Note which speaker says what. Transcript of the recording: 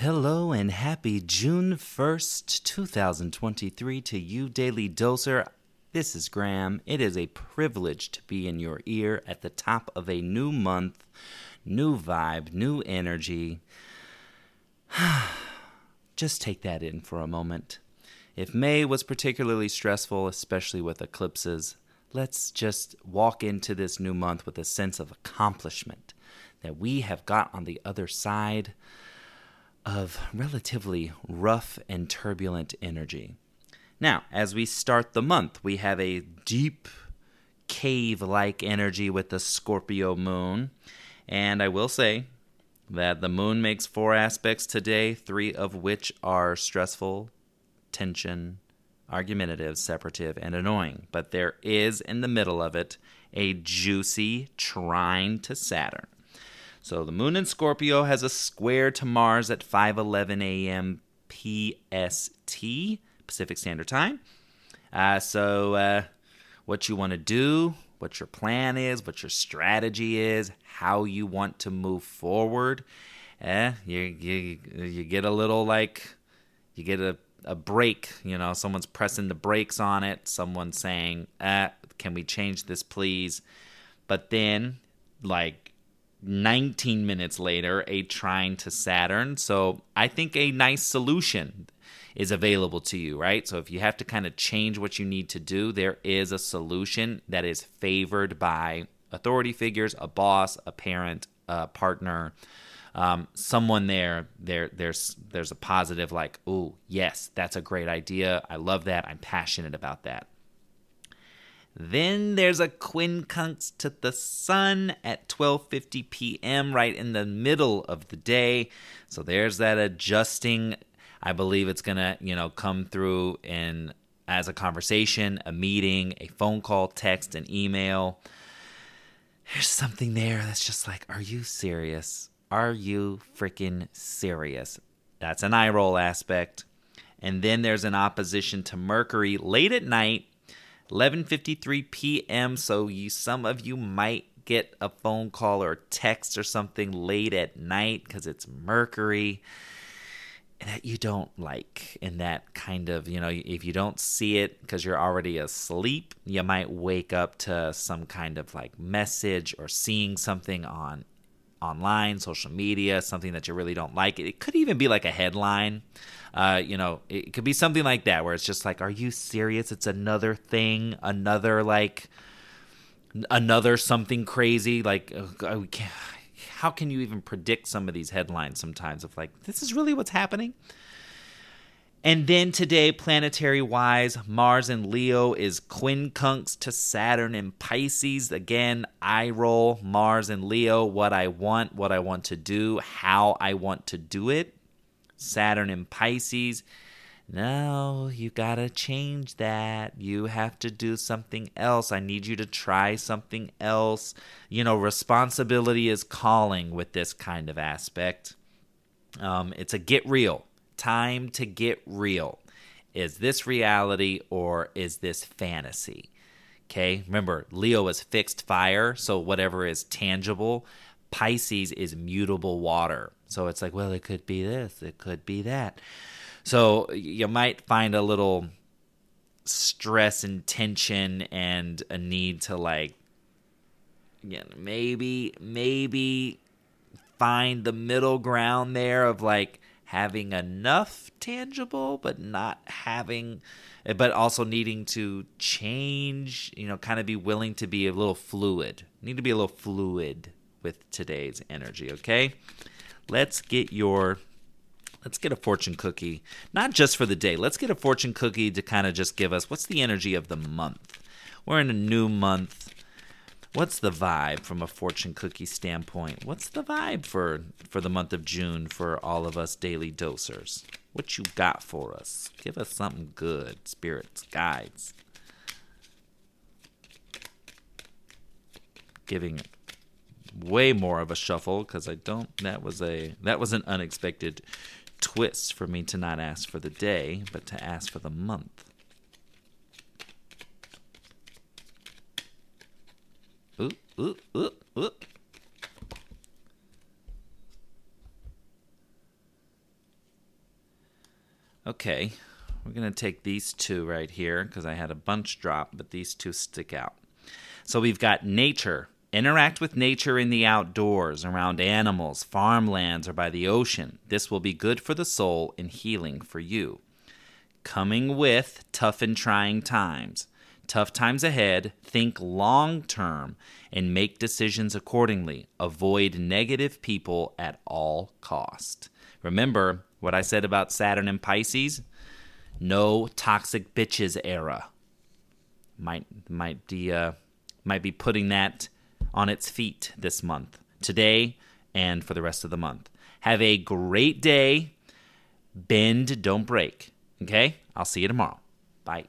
Speaker 1: Hello and happy June 1st, 2023 to you, Daily Doser. This is Graham. It is a privilege to be in your ear at the top of a new month, new vibe, new energy. Just take that in for a moment. If May was particularly stressful, especially with eclipses, let's just walk into this new month with a sense of accomplishment that we have got on the other side of relatively rough and turbulent energy. Now, as we start the month, we have a deep cave like energy with the Scorpio moon. And I will say that the moon makes four aspects today, three of which are stressful, tension, argumentative, separative, and annoying. But there is in the middle of it a juicy trine to Saturn. So the moon in Scorpio has a square to Mars at 5:11 a.m. PST, Pacific Standard Time. Uh, so uh, what you want to do, what your plan is, what your strategy is, how you want to move forward. Eh, you, you you get a little like you get a a break, you know, someone's pressing the brakes on it, someone's saying, eh, can we change this please? But then like 19 minutes later, a trine to Saturn. So I think a nice solution is available to you, right? So if you have to kind of change what you need to do, there is a solution that is favored by authority figures, a boss, a parent, a partner, um, someone there. There, there's there's a positive like, oh yes, that's a great idea. I love that. I'm passionate about that. Then there's a quincunx to the sun at 12:50 p.m. right in the middle of the day. So there's that adjusting. I believe it's going to, you know, come through in as a conversation, a meeting, a phone call, text, an email. There's something there that's just like, are you serious? Are you freaking serious? That's an eye roll aspect. And then there's an opposition to Mercury late at night 11:53 p.m. So you some of you might get a phone call or text or something late at night because it's Mercury that you don't like in that kind of you know if you don't see it because you're already asleep you might wake up to some kind of like message or seeing something on online social media something that you really don't like it could even be like a headline uh, you know, it could be something like that where it's just like, are you serious? It's another thing, another like, another something crazy. Like, how can you even predict some of these headlines sometimes of like, this is really what's happening? And then today, planetary wise, Mars in Leo is quincunx to Saturn in Pisces. Again, eye roll Mars in Leo, what I want, what I want to do, how I want to do it. Saturn in Pisces. No, you gotta change that. You have to do something else. I need you to try something else. You know, responsibility is calling with this kind of aspect. Um, it's a get real. Time to get real. Is this reality or is this fantasy? Okay, remember, Leo is fixed fire, so whatever is tangible. Pisces is mutable water. So it's like, well, it could be this, it could be that. So you might find a little stress and tension and a need to like maybe maybe find the middle ground there of like having enough tangible but not having eh, but also needing to change you know kind of be willing to be a little fluid. Need to be a little fluid with today's energy okay? Let's get your let's get a fortune cookie not just for the day. Let's get a fortune cookie to kind of just give us what's the energy of the month? We're in a new month what's the vibe from a fortune cookie standpoint what's the vibe for for the month of june for all of us daily dosers what you got for us give us something good spirits guides giving way more of a shuffle because I don't. That was a that was an unexpected twist for me to not ask for the day, but to ask for the month. Ooh, ooh, ooh, ooh. Okay, we're going to take these two right here because I had a bunch drop, but these two stick out. So we've got nature. Interact with nature in the outdoors, around animals, farmlands, or by the ocean. This will be good for the soul and healing for you. Coming with tough and trying times. Tough times ahead, think long term and make decisions accordingly. Avoid negative people at all cost. Remember what I said about Saturn and Pisces? No toxic bitches era. Might might be uh, might be putting that on its feet this month, today and for the rest of the month. Have a great day. Bend, don't break. Okay? I'll see you tomorrow. Bye.